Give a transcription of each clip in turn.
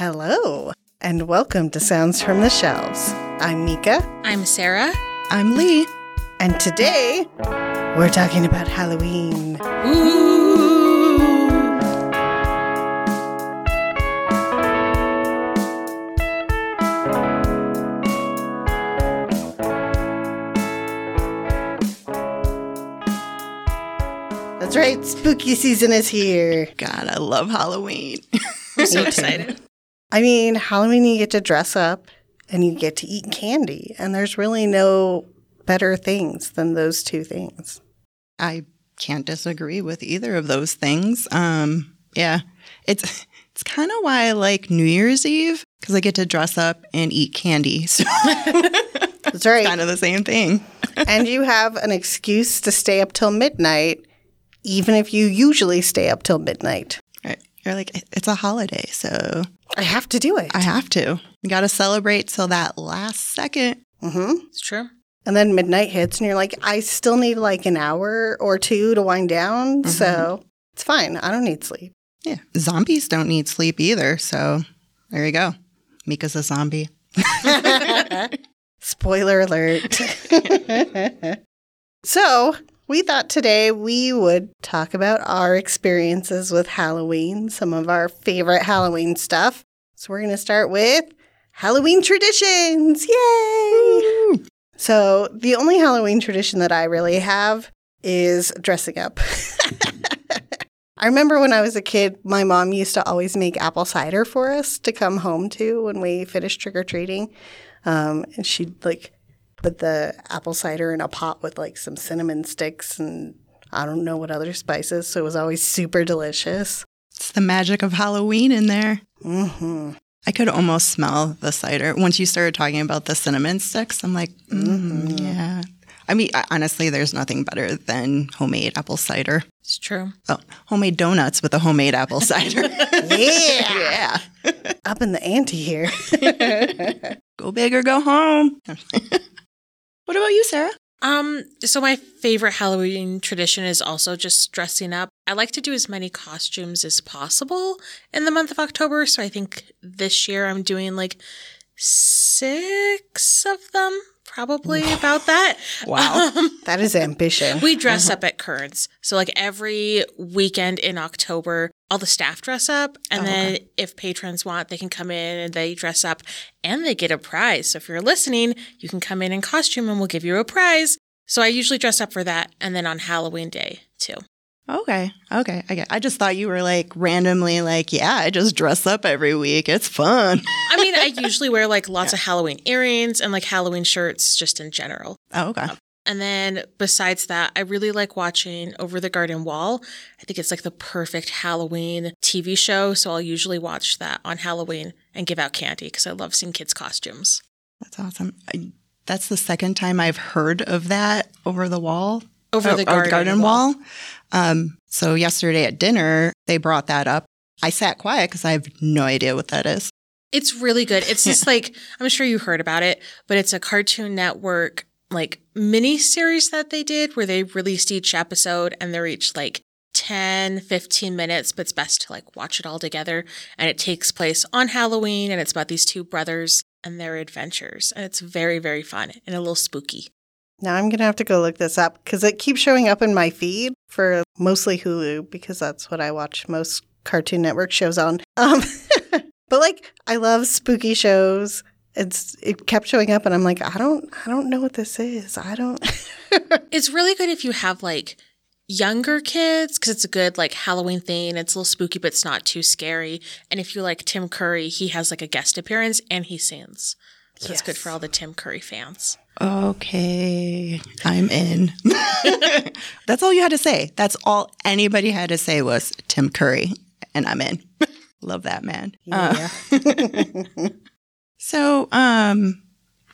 Hello, and welcome to Sounds from the Shelves. I'm Mika, I'm Sarah. I'm Lee. and today we're talking about Halloween. Ooh. That's right, spooky season is here. God, I love Halloween. I'm so excited. I mean, Halloween, you get to dress up and you get to eat candy, and there's really no better things than those two things. I can't disagree with either of those things. Um, yeah, it's it's kind of why I like New Year's Eve because I get to dress up and eat candy. So That's right. kind of the same thing. and you have an excuse to stay up till midnight, even if you usually stay up till midnight. Right? You're like, it's a holiday, so I have to do it. I have to. You got to celebrate till that last second. Mm-hmm. It's true. And then midnight hits, and you're like, I still need like an hour or two to wind down. So it's fine. I don't need sleep. Yeah, zombies don't need sleep either. So there you go. Mika's a zombie. Spoiler alert. so, we thought today we would talk about our experiences with Halloween, some of our favorite Halloween stuff. So, we're going to start with Halloween traditions. Yay! So, the only Halloween tradition that I really have is dressing up. I remember when I was a kid, my mom used to always make apple cider for us to come home to when we finished trick or treating. Um, and she'd like put the apple cider in a pot with like some cinnamon sticks and I don't know what other spices. So it was always super delicious. It's the magic of Halloween in there. hmm I could almost smell the cider. Once you started talking about the cinnamon sticks, I'm like, mm, yeah. I mean, honestly, there's nothing better than homemade apple cider. It's true. Oh, homemade donuts with a homemade apple cider. Yeah. yeah. Up in the ante here. Go big or go home. what about you, Sarah? Um, so my favorite Halloween tradition is also just dressing up. I like to do as many costumes as possible in the month of October. So I think this year I'm doing like six of them, probably about that. Wow. Um, that is ambition. We dress up at Kearns. So like every weekend in October, all the staff dress up. And Oh, then if patrons want, they can come in and they dress up and they get a prize. So if you're listening, you can come in in costume and we'll give you a prize. So I usually dress up for that and then on Halloween day too. Okay. Okay. I get. I just thought you were like randomly like, yeah, I just dress up every week. It's fun. I mean, I usually wear like lots of Halloween earrings and like Halloween shirts just in general. Oh, okay. Um, and then besides that, I really like watching Over the Garden Wall. I think it's like the perfect Halloween TV show. So I'll usually watch that on Halloween and give out candy because I love seeing kids' costumes. That's awesome. I, that's the second time I've heard of that over the wall. Over Oh, the oh, garden, wall. Um, so yesterday at dinner, they brought that up. I sat quiet because I have no idea what that is. It's really good. It's just like, I'm sure you heard about it, but it's a Cartoon Network like mini series that they did where they released each episode and they're each like 10, 15 minutes, but it's best to like watch it all together. And it takes place on Halloween and it's about these two brothers and their adventures. And it's very, very fun and a little spooky. Now I'm going to have to go look this up because it keeps showing up in my feed for mostly Hulu because that's what I watch most Cartoon Network shows on. Um, but like, I love spooky shows. It's it kept showing up, and I'm like, I don't, I don't know what this is. I don't. It's really good if you have like younger kids because it's a good like Halloween thing. It's a little spooky, but it's not too scary. And if you like Tim Curry, he has like a guest appearance and he sings. So it's good for all the Tim Curry fans. Okay, I'm in. That's all you had to say. That's all anybody had to say was Tim Curry, and I'm in. Love that man. Uh, So, um,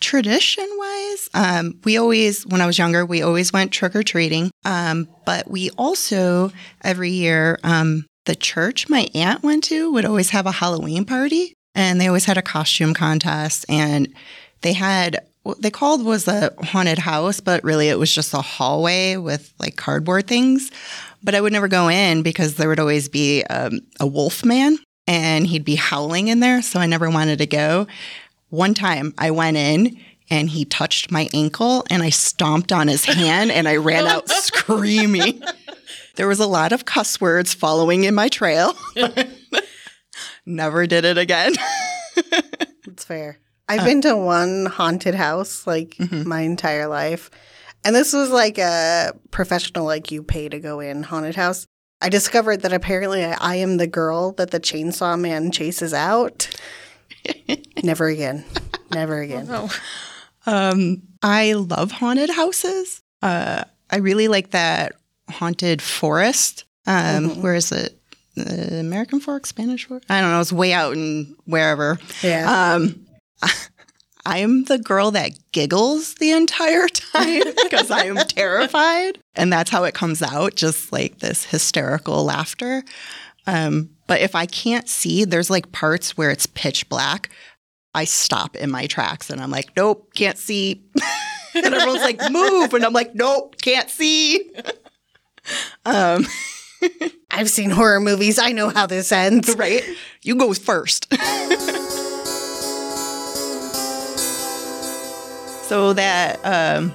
tradition wise, um, we always, when I was younger, we always went trick or treating. Um, but we also, every year, um, the church my aunt went to would always have a Halloween party and they always had a costume contest and they had what they called was a haunted house, but really it was just a hallway with like cardboard things. But I would never go in because there would always be um, a wolf man and he'd be howling in there. So I never wanted to go. One time I went in and he touched my ankle and I stomped on his hand and I ran out screaming. There was a lot of cuss words following in my trail. Never did it again. It's fair. I've been to one haunted house like my entire life. And this was like a professional, like you pay to go in haunted house. I discovered that apparently I, I am the girl that the chainsaw man chases out. Never again. Never again. Oh, Um, I love haunted houses. Uh, I really like that haunted forest. Um, where is it? Uh, American Fork, Spanish Fork? I don't know. It's way out in wherever. Yeah. Um, I am the girl that giggles the entire time because I am terrified. And that's how it comes out, just like this hysterical laughter. Um, but if I can't see, there's like parts where it's pitch black. I stop in my tracks and I'm like, nope, can't see. and everyone's like, move. And I'm like, nope, can't see. um, I've seen horror movies. I know how this ends. right? You go first. So that um,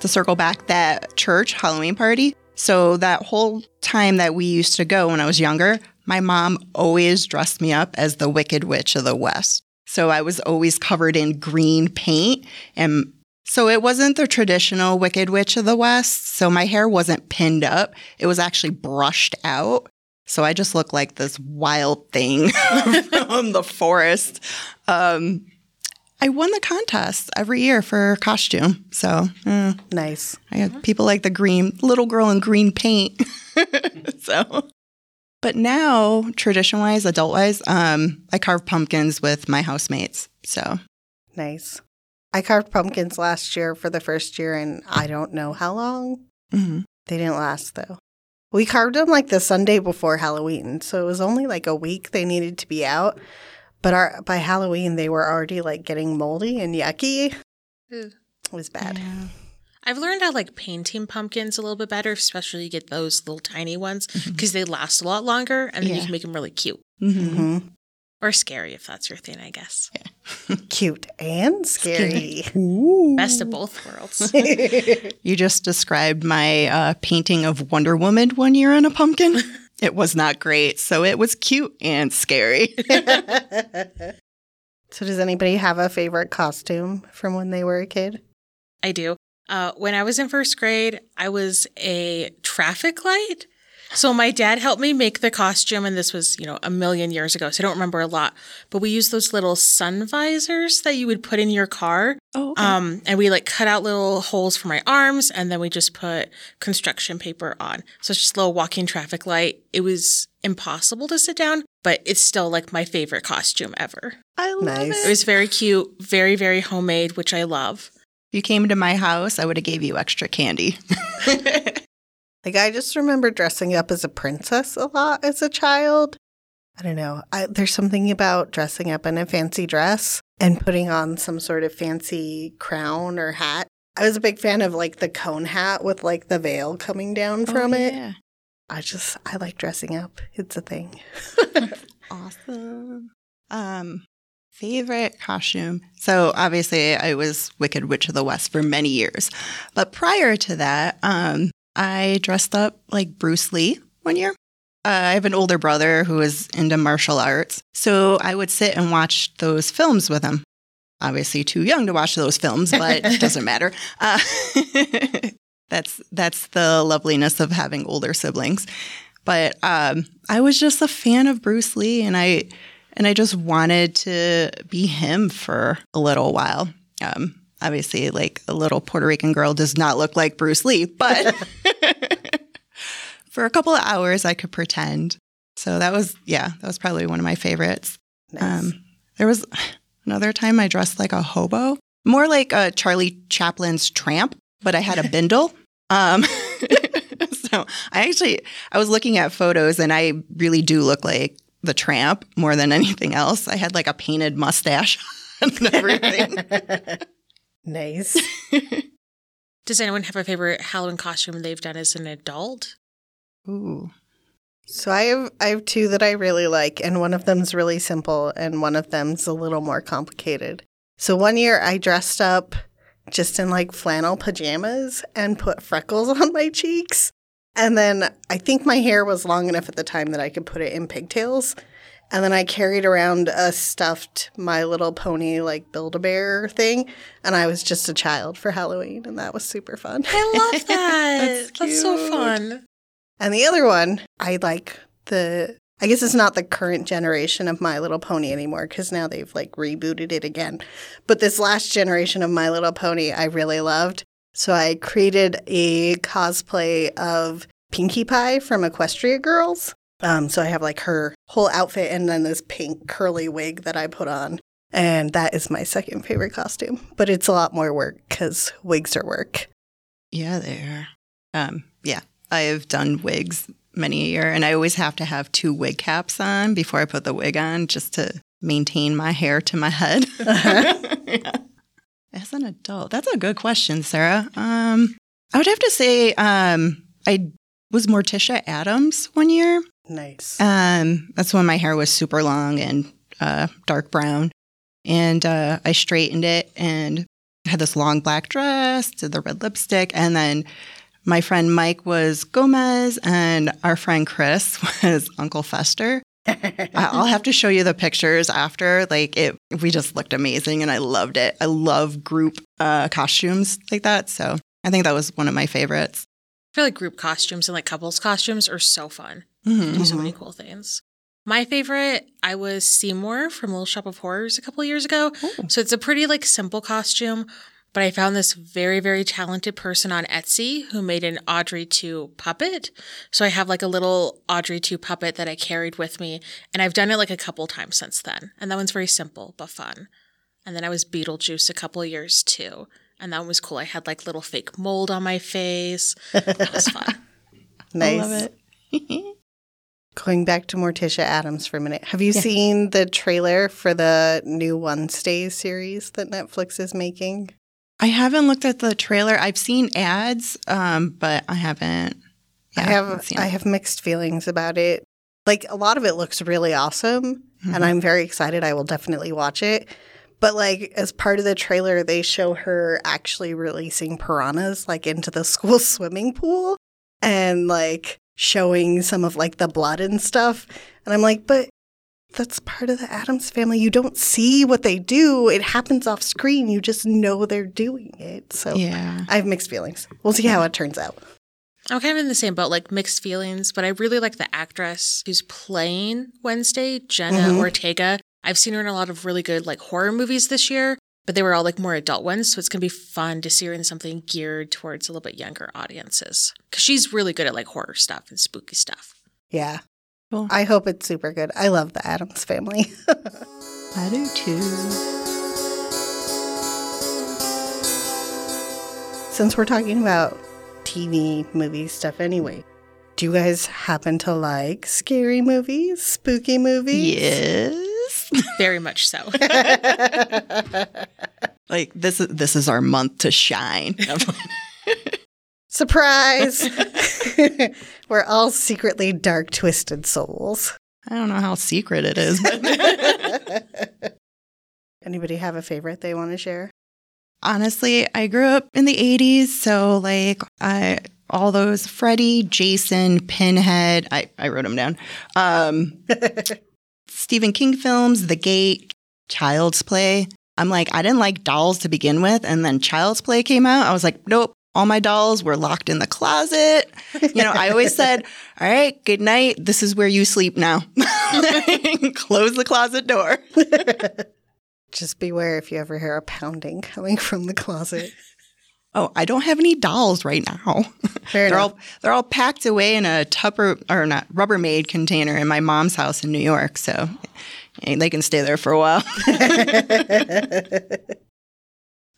to circle back that church Halloween party. So that whole time that we used to go when I was younger, my mom always dressed me up as the Wicked Witch of the West. So I was always covered in green paint and so it wasn't the traditional Wicked Witch of the West. So my hair wasn't pinned up. It was actually brushed out. So I just looked like this wild thing from the forest. Um, I won the contest every year for costume. So eh, Nice. I have people like the green little girl in green paint. so, but now, tradition wise, adult wise, um, I carve pumpkins with my housemates. So Nice. I carved pumpkins last year for the first year, and I don't know how long. mhm. They didn't last though. We carved them like the Sunday before Halloween, so it was only like a week they needed to be out. But our by Halloween they were already like getting moldy and yucky. Ew. It was bad. Yeah. I've learned how like painting pumpkins a little bit better, especially you get those little tiny ones because they last a lot longer and then you can make them really cute Mhm. hmm or scary if that's your thing, I guess. Cute and scary. Best of both worlds. You just described my uh, painting of Wonder Woman one year on a pumpkin. it was not great. So it was cute and scary. so does anybody have a favorite costume from when they were a kid? I do. Uh, when I was in first grade, I was a traffic light. So my dad helped me make the costume, and this was, you know, a million years ago, so I don't remember a lot. But we used those little sun visors that you would put in your car. Oh, Um, and we like cut out little holes for my arms, and then we just put construction paper on. So it's just a little walking traffic light. It was impossible to sit down, but it's still like my favorite costume ever. I love Nice. It it. was very cute, very, very homemade, which I love. If you came to my house, I would have gave you extra candy. Like I just remember dressing up as a princess a lot as a child. I don't know. I, there's something about dressing up in a fancy dress and putting on some sort of fancy crown or hat. I was a big fan of like the cone hat with like the veil coming down from it. Oh, yeah. I just I like dressing up. It's a thing. Awesome. Um, favorite costume. So obviously, I was Wicked Witch of the West for many years, but prior to that, um, I dressed up like Bruce Lee one year. Uh, I have an older brother who is into martial arts, so I would sit and watch those films with him. Obviously, too young to watch those films, but it doesn't matter. Uh, that's that's the loveliness of having older siblings. But um, I was just a fan of Bruce Lee, and I and I just wanted to be him for a little while. Um, obviously, like a little Puerto Rican girl does not look like Bruce Lee, but for a couple of hours, I could pretend. So that was yeah, that was probably one of my favorites. Nice. Um, there was another time I dressed like a hobo, more like a Charlie Chaplin's tramp, but I had a bindle. Um, so I actually I was looking at photos and I really do look like the tramp more than anything else. I had like a painted mustache and everything. Nice. Does anyone have a favorite Halloween costume they've done as an adult? Ooh. So I have I have two that I really like, and one of them's really simple, and one of them's a little more complicated. So one year I dressed up just in like flannel pajamas and put freckles on my cheeks. And then I think my hair was long enough at the time that I could put it in pigtails. And then I carried around a stuffed My Little Pony, like Build a Bear thing. And I was just a child for Halloween, and that was super fun. I love that. That's That's so fun. And the other one, I like the, I guess it's not the current generation of My Little Pony anymore because now they've like rebooted it again. But this last generation of My Little Pony, I really loved. So I created a cosplay of Pinkie Pie from Equestria Girls. Um, so I have like her whole outfit and then this pink curly wig that I put on. And that is my second favorite costume. But it's a lot more work because wigs are work. Yeah, they are. Um, yeah, I have done wigs many a year, and I always have to have two wig caps on before I put the wig on, just to maintain my hair to my head. Yeah. As an adult, that's a good question, Sarah. Um, I would have to say um, I was Morticia Addams one year. Nice. Um, that's when my hair was super long and uh, dark brown. And uh, I straightened it and had this long black dress, did the red lipstick. And then my friend Mike was Gomez, and our friend Chris was Uncle Fester. I- I'll have to show you the pictures after. Like it, we just looked amazing, and I loved it. I love group uh, costumes like that, so I think that was one of my favorites. I feel like group costumes and like couples costumes are so fun. Mhm. Do so many cool things. My favorite, I was Seymour from Little Shop of Horrors a couple years ago. Ooh. So it's a pretty like simple costume, but I found this very very talented person on Etsy who made an Audrey 2 puppet. So I have like a little Audrey 2 puppet that I carried with me and I've done it like a couple times since then. And that one's very simple but fun. And then I was Beetlejuice a couple of years too. And that one was cool. I had like little fake mold on my face. That was fun. nice. I love it. Going back to Morticia Addams for a minute. Have you Yeah. seen the trailer for the new Wednesdays series that Netflix is making? I haven't looked at the trailer. I've seen ads, um, but I haven't. yeah, I seen I have mixed feelings about it. Like a lot of it looks really awesome Mhm. and I'm very excited. I will definitely watch it. But like as part of the trailer they show her actually releasing piranhas like into the school swimming pool and like showing some of like the blood and stuff. And I'm like, "But that's part of the Addams family. You don't see what they do. It happens off screen. You just know they're doing it." So Yeah. I have mixed feelings. We'll see how it turns out. I'm kind of in the same boat, like mixed feelings, but I really like the actress who's playing Wednesday, Jenna Mhm. Ortega. I've seen her in a lot of really good like horror movies this year, but they were all like more adult ones, so it's gonna be fun to see her in something geared towards a little bit younger audiences. Cause she's really good at like horror stuff and spooky stuff. Yeah. Cool. I hope it's super good. I love the Addams family. I do too. Since we're talking about TV movie stuff anyway, do you guys happen to like scary movies, spooky movies? Yes. Very much so. like this is this is our month to shine. Surprise! we're all secretly dark, twisted souls. I don't know how secret it is, but Anybody have a favorite they want to share? honestly, I grew up in the 80s, so like I all those Freddy, Jason, Pinhead, I, I wrote them down. Um, Stephen King films, The Gate, Child's Play. I'm like, I didn't like dolls to begin with. And then Child's Play came out. I was like, nope, all my dolls were locked in the closet. You know, I always said, all right, good night. This is where you sleep now. Close the closet door. Just beware if you ever hear a pounding coming from the closet. Oh, I don't have any dolls right now. Fair they're enough. all they're all packed away in a Tupper or not Rubbermaid container in my mom's house in New York, so they can stay there for a while.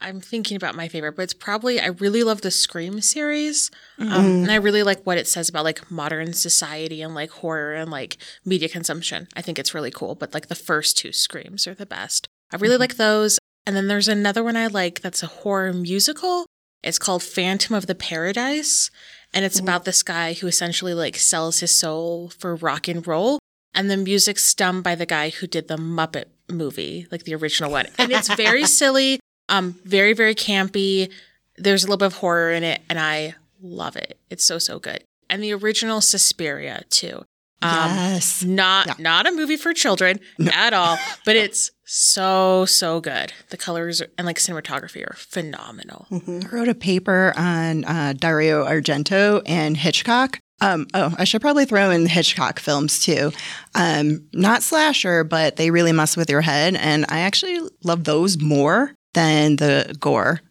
I'm thinking about my favorite, but it's probably I really love the Scream series. Um, Mm. and I really like what it says about like modern society and like horror and like media consumption. I think it's really cool. But like the first two Screams are the best. I really like those. And then there's another one I like that's a horror musical. It's called Phantom of the Paradise. And it's about this guy who essentially like sells his soul for rock and roll. And the music's done by the guy who did the Muppet movie, like the original one. And it's very silly, um, very, very campy. There's a little bit of horror in it, and I love it. It's so, so good. And the original Suspiria, too. Um, yes. not Yeah. not a movie for children at all, but it's so so good. The colors and like cinematography are phenomenal. I wrote a paper on uh, Dario Argento and Hitchcock. Um, oh, I should probably throw in Hitchcock films too. Um, not slasher, but they really mess with your head. And I actually love those more than the gore.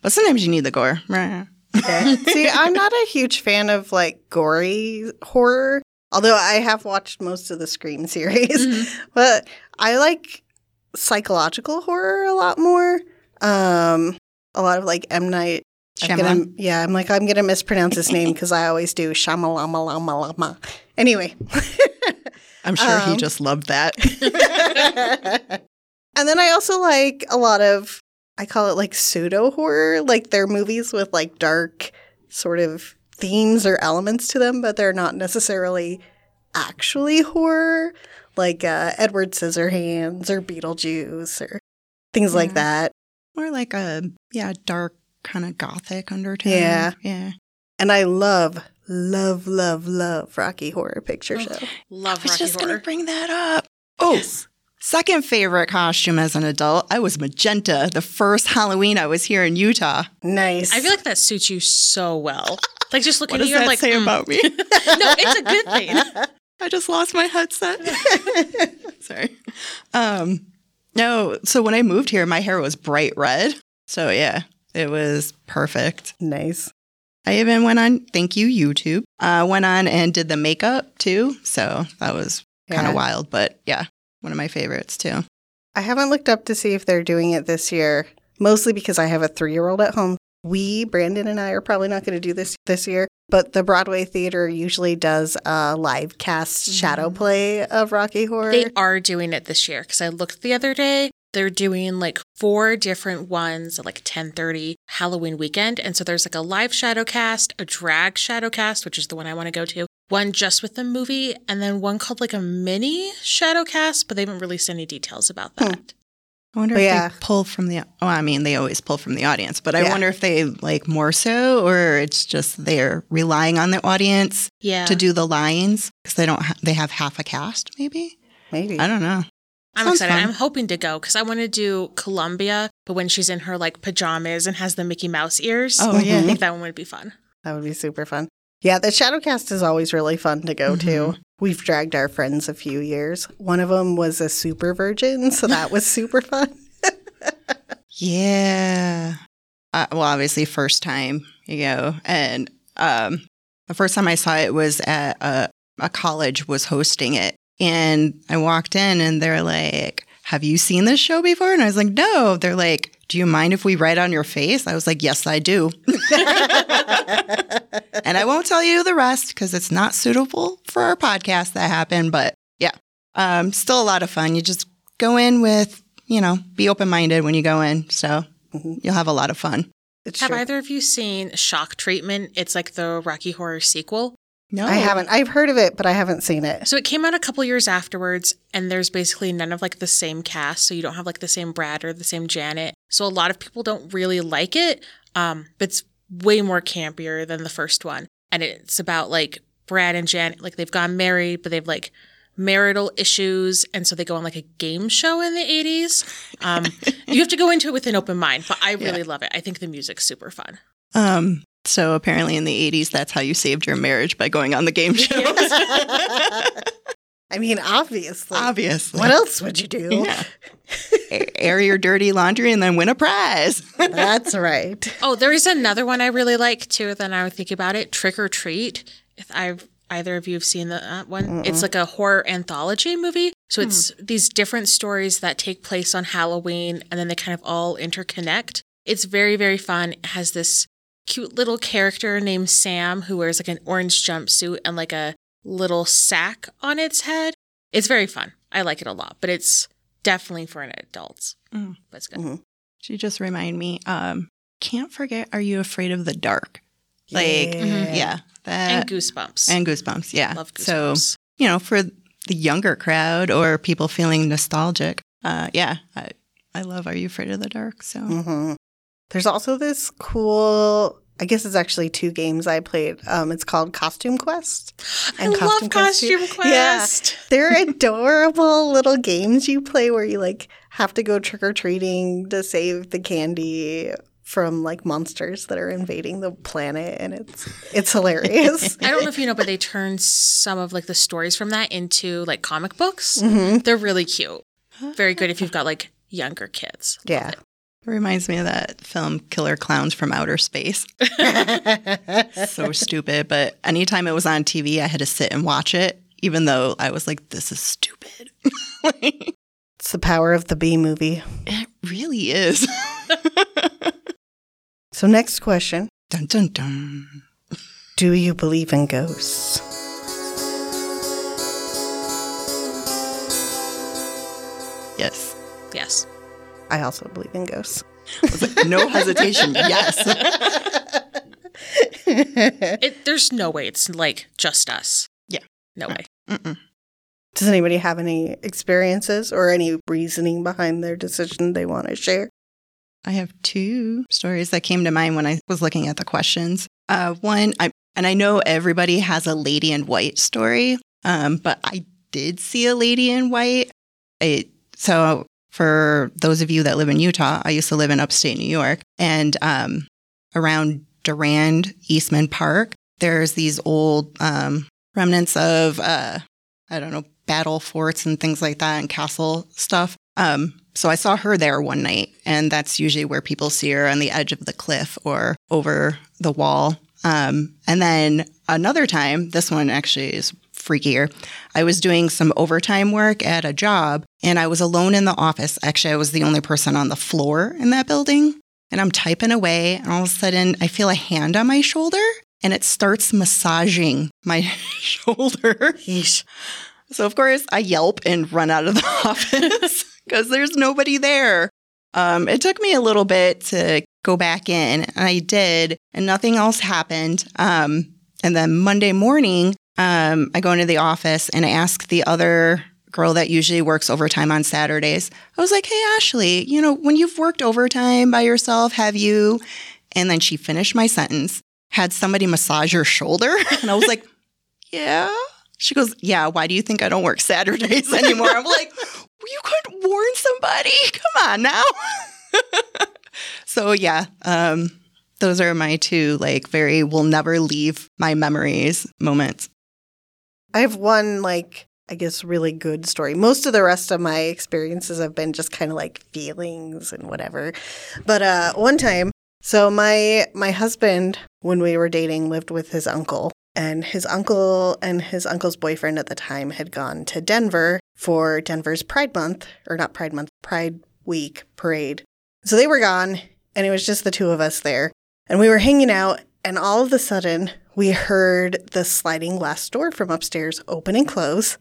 But sometimes you need the gore. Okay. See, I'm not a huge fan of like gory horror, although I have watched most of the Scream series. But I like psychological horror a lot more. Um, a lot of like M Night. I'm gonna, Shyamalan? yeah, I'm like I'm gonna mispronounce his name because I always do. Shamalama lama lama. Anyway, I'm sure he Um, just loved that. and then I also like a lot of I call it like pseudo horror, like they're movies with like dark sort of themes or elements to them, but they're not necessarily actually horror, like uh, Edward Scissorhands or Beetlejuice or things like that. More like a yeah, dark kind of gothic undertone. Yeah. Yeah. And I love, love, love, love Rocky Horror Picture Show. Love I was Rocky just Horror. gonna bring that up. Oh, second favorite costume as an adult. I was magenta. The first Halloween I was here in Utah. Nice. I feel like that suits you so well. Like just looking at you, I'm like, say mm. about me? no, it's a good thing. I just lost my headset. Sorry. Um, no, so when I moved here, my hair was bright red. So yeah, it was perfect. nice. I even went on, thank you, YouTube. Uh, went on and did the makeup too. So that was kind Yeah. of wild, but yeah, one of my favorites too. I haven't looked up to see if they're doing it this year, mostly because I have a three year old at home. We, Brandon and I, are probably not going to do this this year, but the Broadway Theater usually does a live cast shadow play of Rocky Horror. They are doing it this year because I looked the other day. They're doing like four different ones at like 10:30 Halloween weekend, and so there's like a live shadow cast, a drag shadow cast, which is the one I want to go to, one just with the movie, and then one called like a mini shadow cast, but they haven't released any details about Hmm. That. I wonder But if yeah. they pull from the. Oh, I mean, they always pull from the audience, but I Yeah. wonder if they like more so, or it's just they're relying on the audience Yeah, to do the lines because they don't. Ha- they have half a cast, maybe. Maybe. I don't know. I'm Sounds excited. fun. I'm hoping to go because I want to do Columbia, but when she's in her like pajamas and has the Mickey Mouse ears. Oh, yeah. I think that one would be fun. That would be super fun. Yeah, the shadow cast is always really fun to go mm-hmm. to. We've dragged our friends a few years. One of them was a super virgin, so that was super fun. Yeah. Uh, well, obviously, first time you go, and um, the first time I saw it was at a, a college was hosting it, and I walked in, and they're like, "Have you seen this show before?" And I was like, "No." They're like, "Do you mind if we write on your face?" I was like, "Yes, I do." and I won't tell you the rest because it's not suitable for our podcast that happened. But yeah, um, still a lot of fun. You just go in with, you know, be open minded when you go in. So Mhm. you'll have a lot of fun. It's Have true. either of you seen Shock Treatment? It's like the Rocky Horror sequel. No, I haven't. I've heard of it, but I haven't seen it. So it came out a couple years afterwards, and there's basically none of like the same cast. So you don't have like the same Brad or the same Janet. So a lot of people don't really like it. Um, but it's way more campier than the first one. And it's about like Brad and Janet, like they've gone married, but they've like marital issues. And so they go on like a game show in the 80s. Um, you have to go into it with an open mind, but I really love it. I think the music's super fun. Um, so apparently in the 80s, that's how you saved your marriage by going on the game shows. I mean, obviously. Obviously. What else would you do? Yeah. Air your dirty laundry and then win a prize. That's right. Oh, there is another one I really like too. Then I would think about it. Trick or Treat. If I've either of you have seen the uh, one, it's like a horror anthology movie. So it's these different stories that take place on Halloween, and then they kind of all interconnect. It's very very fun. It has this cute little character named Sam who wears like an orange jumpsuit and like a little sack on its head. It's very fun. I like it a lot, but it's definitely for an adults. Mm. But it's good. Mhm. She just remind me, um, can't forget Are You Afraid of the Dark? Like, Yeah. yeah, that and Goosebumps. and Goosebumps. Yeah. Love So Goosebumps. you know, for the younger crowd or people feeling nostalgic, uh, yeah, I, I love Are You Afraid of the Dark? So hmm There's also this cool. I guess it's actually two games I played. Um, it's called Costume Quest. I and love Costume Quest too. Costume Quest. They're adorable little games you play where you like have to go trick or treating to save the candy from like monsters that are invading the planet, and it's it's hilarious. I don't know if you know, but they turned some of like the stories from that into like comic books. Mhm. They're really cute. Very good if you've got like younger kids. Love Yeah. it. It reminds me of that film Killer Clowns from Outer Space. so stupid. But anytime it was on TV, I had to sit and watch it, even though I was like, this is stupid. Like, It's the power of the B movie. it really is. So, next question dun dun dun. Do you believe in ghosts? Yes. Yes. I also believe in ghosts. Like, no hesitation. Yes. It, there's no way it's like just us. Yeah. No way. Mm-mm. Does anybody have any experiences or any reasoning behind their decision they want to share? I have two stories that came to mind when I was looking at the questions. Uh, one, I, and I know everybody has a lady in white story, um, but I did see a lady in white. I, so, for those of you that live in Utah, I used to live in upstate New York, and um, around Durand, Eastman Park, there's these old um, remnants of, uh, I don't know, battle forts and things like that, and castle stuff. Um, so I saw her there one night, and that's usually where people see her on the edge of the cliff or over the wall. Um, and then another time, this one actually is freakier. I was doing some overtime work at a job, and I was alone in the office. Actually, I was the only person on the floor in that building. And I'm typing away, and all of a sudden, I feel a hand on my shoulder, and it starts massaging my shoulder. Yeesh. So, of course, I yelp and run out of the office because there's nobody there. Um, it took me a little bit to go back in, and I did, and nothing else happened. Um, and then Monday morning, um, I go into the office and I ask the other girl that usually works overtime on Saturdays. I was like, hey, Ashley, you know, when you've worked overtime by yourself, have you? And then she finished my sentence, had somebody massage your shoulder. And I was like, yeah. She goes, Yeah, why do you think I don't work Saturdays anymore? I'm like, You couldn't warn somebody. Come on now. so, yeah, um, those are my two, like, very will never leave my memories moments. I have one, like, I guess, really good story. Most of the rest of my experiences have been just kind of like feelings and whatever. But uh, one time, so my my husband, when we were dating, lived with his uncle, and his uncle and his uncle's boyfriend at the time had gone to Denver for Denver's Pride Month, or not Pride Month, Pride Week parade. So they were gone, and it was just the two of us there, and we were hanging out. And all of a sudden, we heard the sliding glass door from upstairs open and close,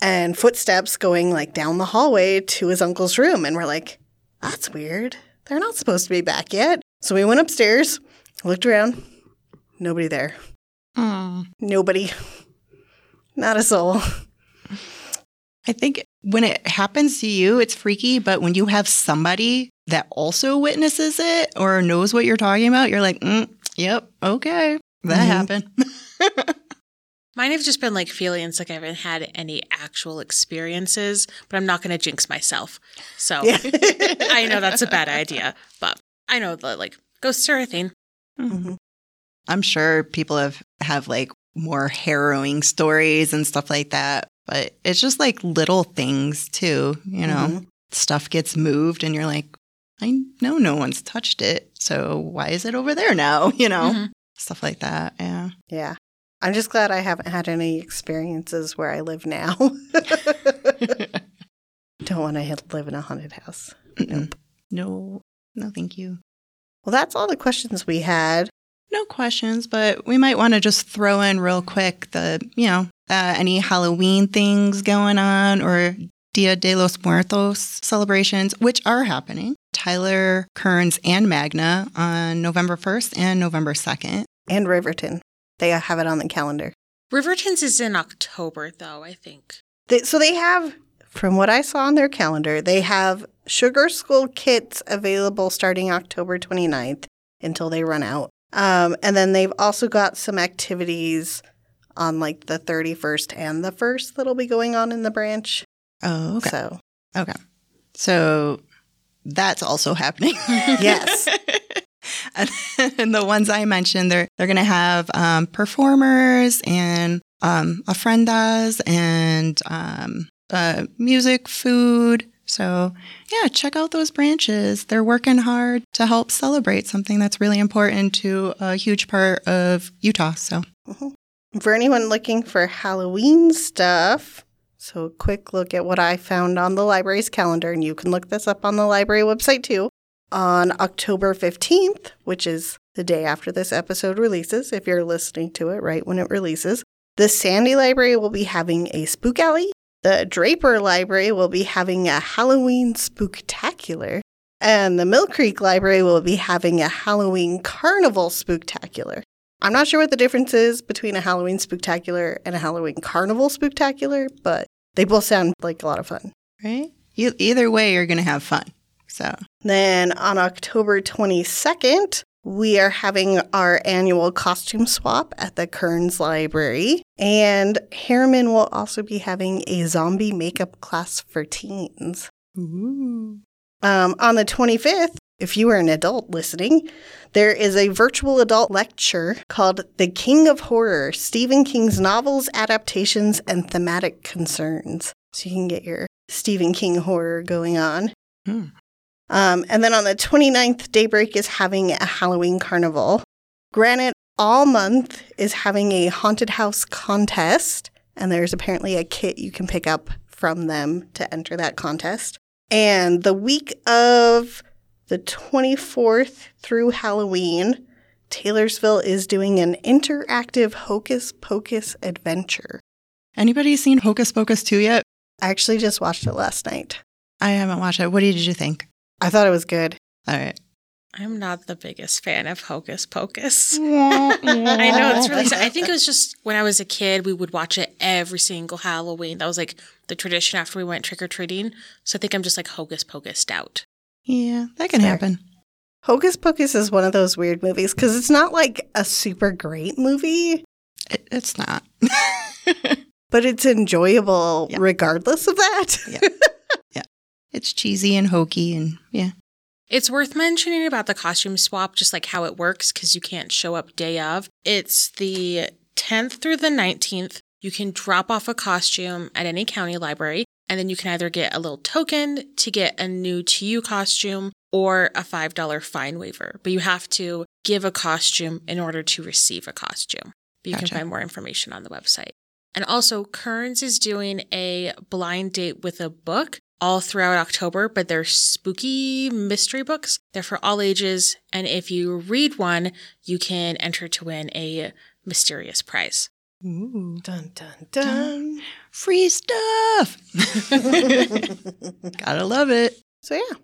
and footsteps going like down the hallway to his uncle's room. And we're like, that's weird. They're not supposed to be back yet. So we went upstairs, looked around, nobody there. Nobody. Not a soul. I think when it happens to you, it's freaky, but when you have somebody that also witnesses it or knows what you're talking about, you're like, mm, yep, okay, that Mhm. happened. Mine have just been like feelings like I haven't had any actual experiences, but I'm not going to jinx myself. So Yeah. I know that's a bad idea, but I know that like ghosts are a thing. Mhm. I'm sure people have have like more harrowing stories and stuff like that, but it's just like little things too, you know. Mhm. Stuff gets moved and you're like, I know no one's touched it, so why is it over there now, you know? Mhm. Stuff like that. Yeah. Yeah. I'm just glad I haven't had any experiences where I live now. Don't want to live in a haunted house. Mm-mm. No. No, thank you. Well, that's all the questions we had. No questions, but we might want to just throw in real quick the, you know, uh, any Halloween things going on or Dia de los Muertos celebrations, which are happening. Tyler, Kearns, and Magna on November 1st and November 2nd. And Riverton. They have it on the calendar. Riverton's is in October, though, I think. They, so they have, from what I saw on their calendar, they have Sugar Skull kits available starting October 29th until they run out. Um, and then they've also got some activities on like the 31st and the 1st that'll be going on in the branch. Oh, okay. So, Okay. So that's also happening. yes. and, the ones I mentioned, they're they're going to have um, performers and um, ofrendas and um, uh, music, food. So yeah, check out those branches. They're working hard to help celebrate something that's really important to a huge part of Utah. So For anyone looking for Halloween stuff, so a quick look at what I found on the library's calendar, and you can look this up on the library website too. On October 15th, which is the day after this episode releases, if you're listening to it right when it releases, the Sandy Library will be having a spook alley. The Draper Library will be having a Halloween spooktacular. And the Mill Creek Library will be having a Halloween carnival spooktacular. I'm not sure what the difference is between a Halloween spooktacular and a Halloween carnival spooktacular, but they both sound like a lot of fun. right, you, either way, you're going to have fun. So Then on October 22nd, we are having our annual costume swap at the Kearns Library. And Herriman will also be having a zombie makeup class for teens. Um, on the 25th, if you are an adult listening, there is a virtual adult lecture called The King of Horror Stephen King's Novels, Adaptations, and Thematic Concerns. So you can get your Stephen King horror going on. Hmm. Um, and then on the 29th, Daybreak is having a Halloween carnival. Granite all month is having a haunted house contest, and there's apparently a kit you can pick up from them to enter that contest. And the week of the 24th through Halloween, Taylorsville is doing an interactive Hocus Pocus adventure. Anybody seen Hocus Pocus 2 yet? I actually just watched it last night. I haven't watched it. What did you think? I thought it was good. All right. I'm not the biggest fan of Hocus Pocus. I know it's really sad. I think it was just when I was a kid, we would watch it every single Halloween. That was like the tradition after we went trick or treating. So I think I'm just like Hocus Pocus out. Yeah, that can Fair. happen. Hocus Pocus is one of those weird movies because it's not like a super great movie, It, it's not. but it's enjoyable Yeah. regardless of that. Yeah. It's cheesy and hokey and yeah. It's worth mentioning about the costume swap, just like how it works, because you can't show up day of. It's the 10th through the 19th. You can drop off a costume at any county library, and then you can either get a little token to get a new to you costume or a $5 fine waiver. But you have to give a costume in order to receive a costume. But you Gotcha. can find more information on the website. And also, Kearns is doing a blind date with a book all throughout October, but they're spooky mystery books. They're for all ages. And if you read one, you can enter to win a mysterious prize. Ooh. Dun dun dun. Free stuff. Gotta love it. so yeah.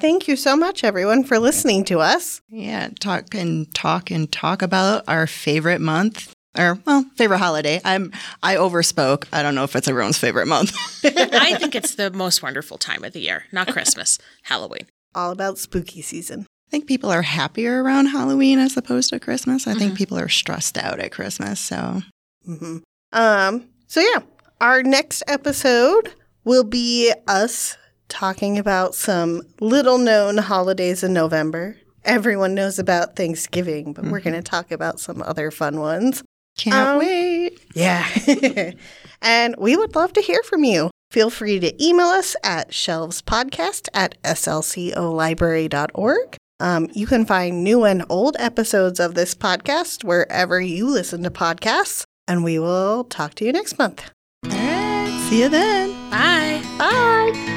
Thank you so much everyone for listening to us. Yeah, talk and talk and talk about our favorite month or well, favorite holiday. I'm I overspoke. I don't know if it's everyone's favorite month. I think it's the most wonderful time of the year, not Christmas, Halloween. All about spooky season. I think people are happier around Halloween as opposed to Christmas. I think Mhm. people are stressed out at Christmas. So hmm Um, so yeah, our next episode will be us talking about some little known holidays in November. Everyone knows about Thanksgiving, but we're going to talk about some other fun ones. Can't Um, wait. Yeah. and we would love to hear from you. Feel free to email us at shelvespodcast at slcolibrary.org. Um, you can find new and old episodes of this podcast wherever you listen to podcasts. And we will talk to you next month. All right. See you then. Bye. Bye.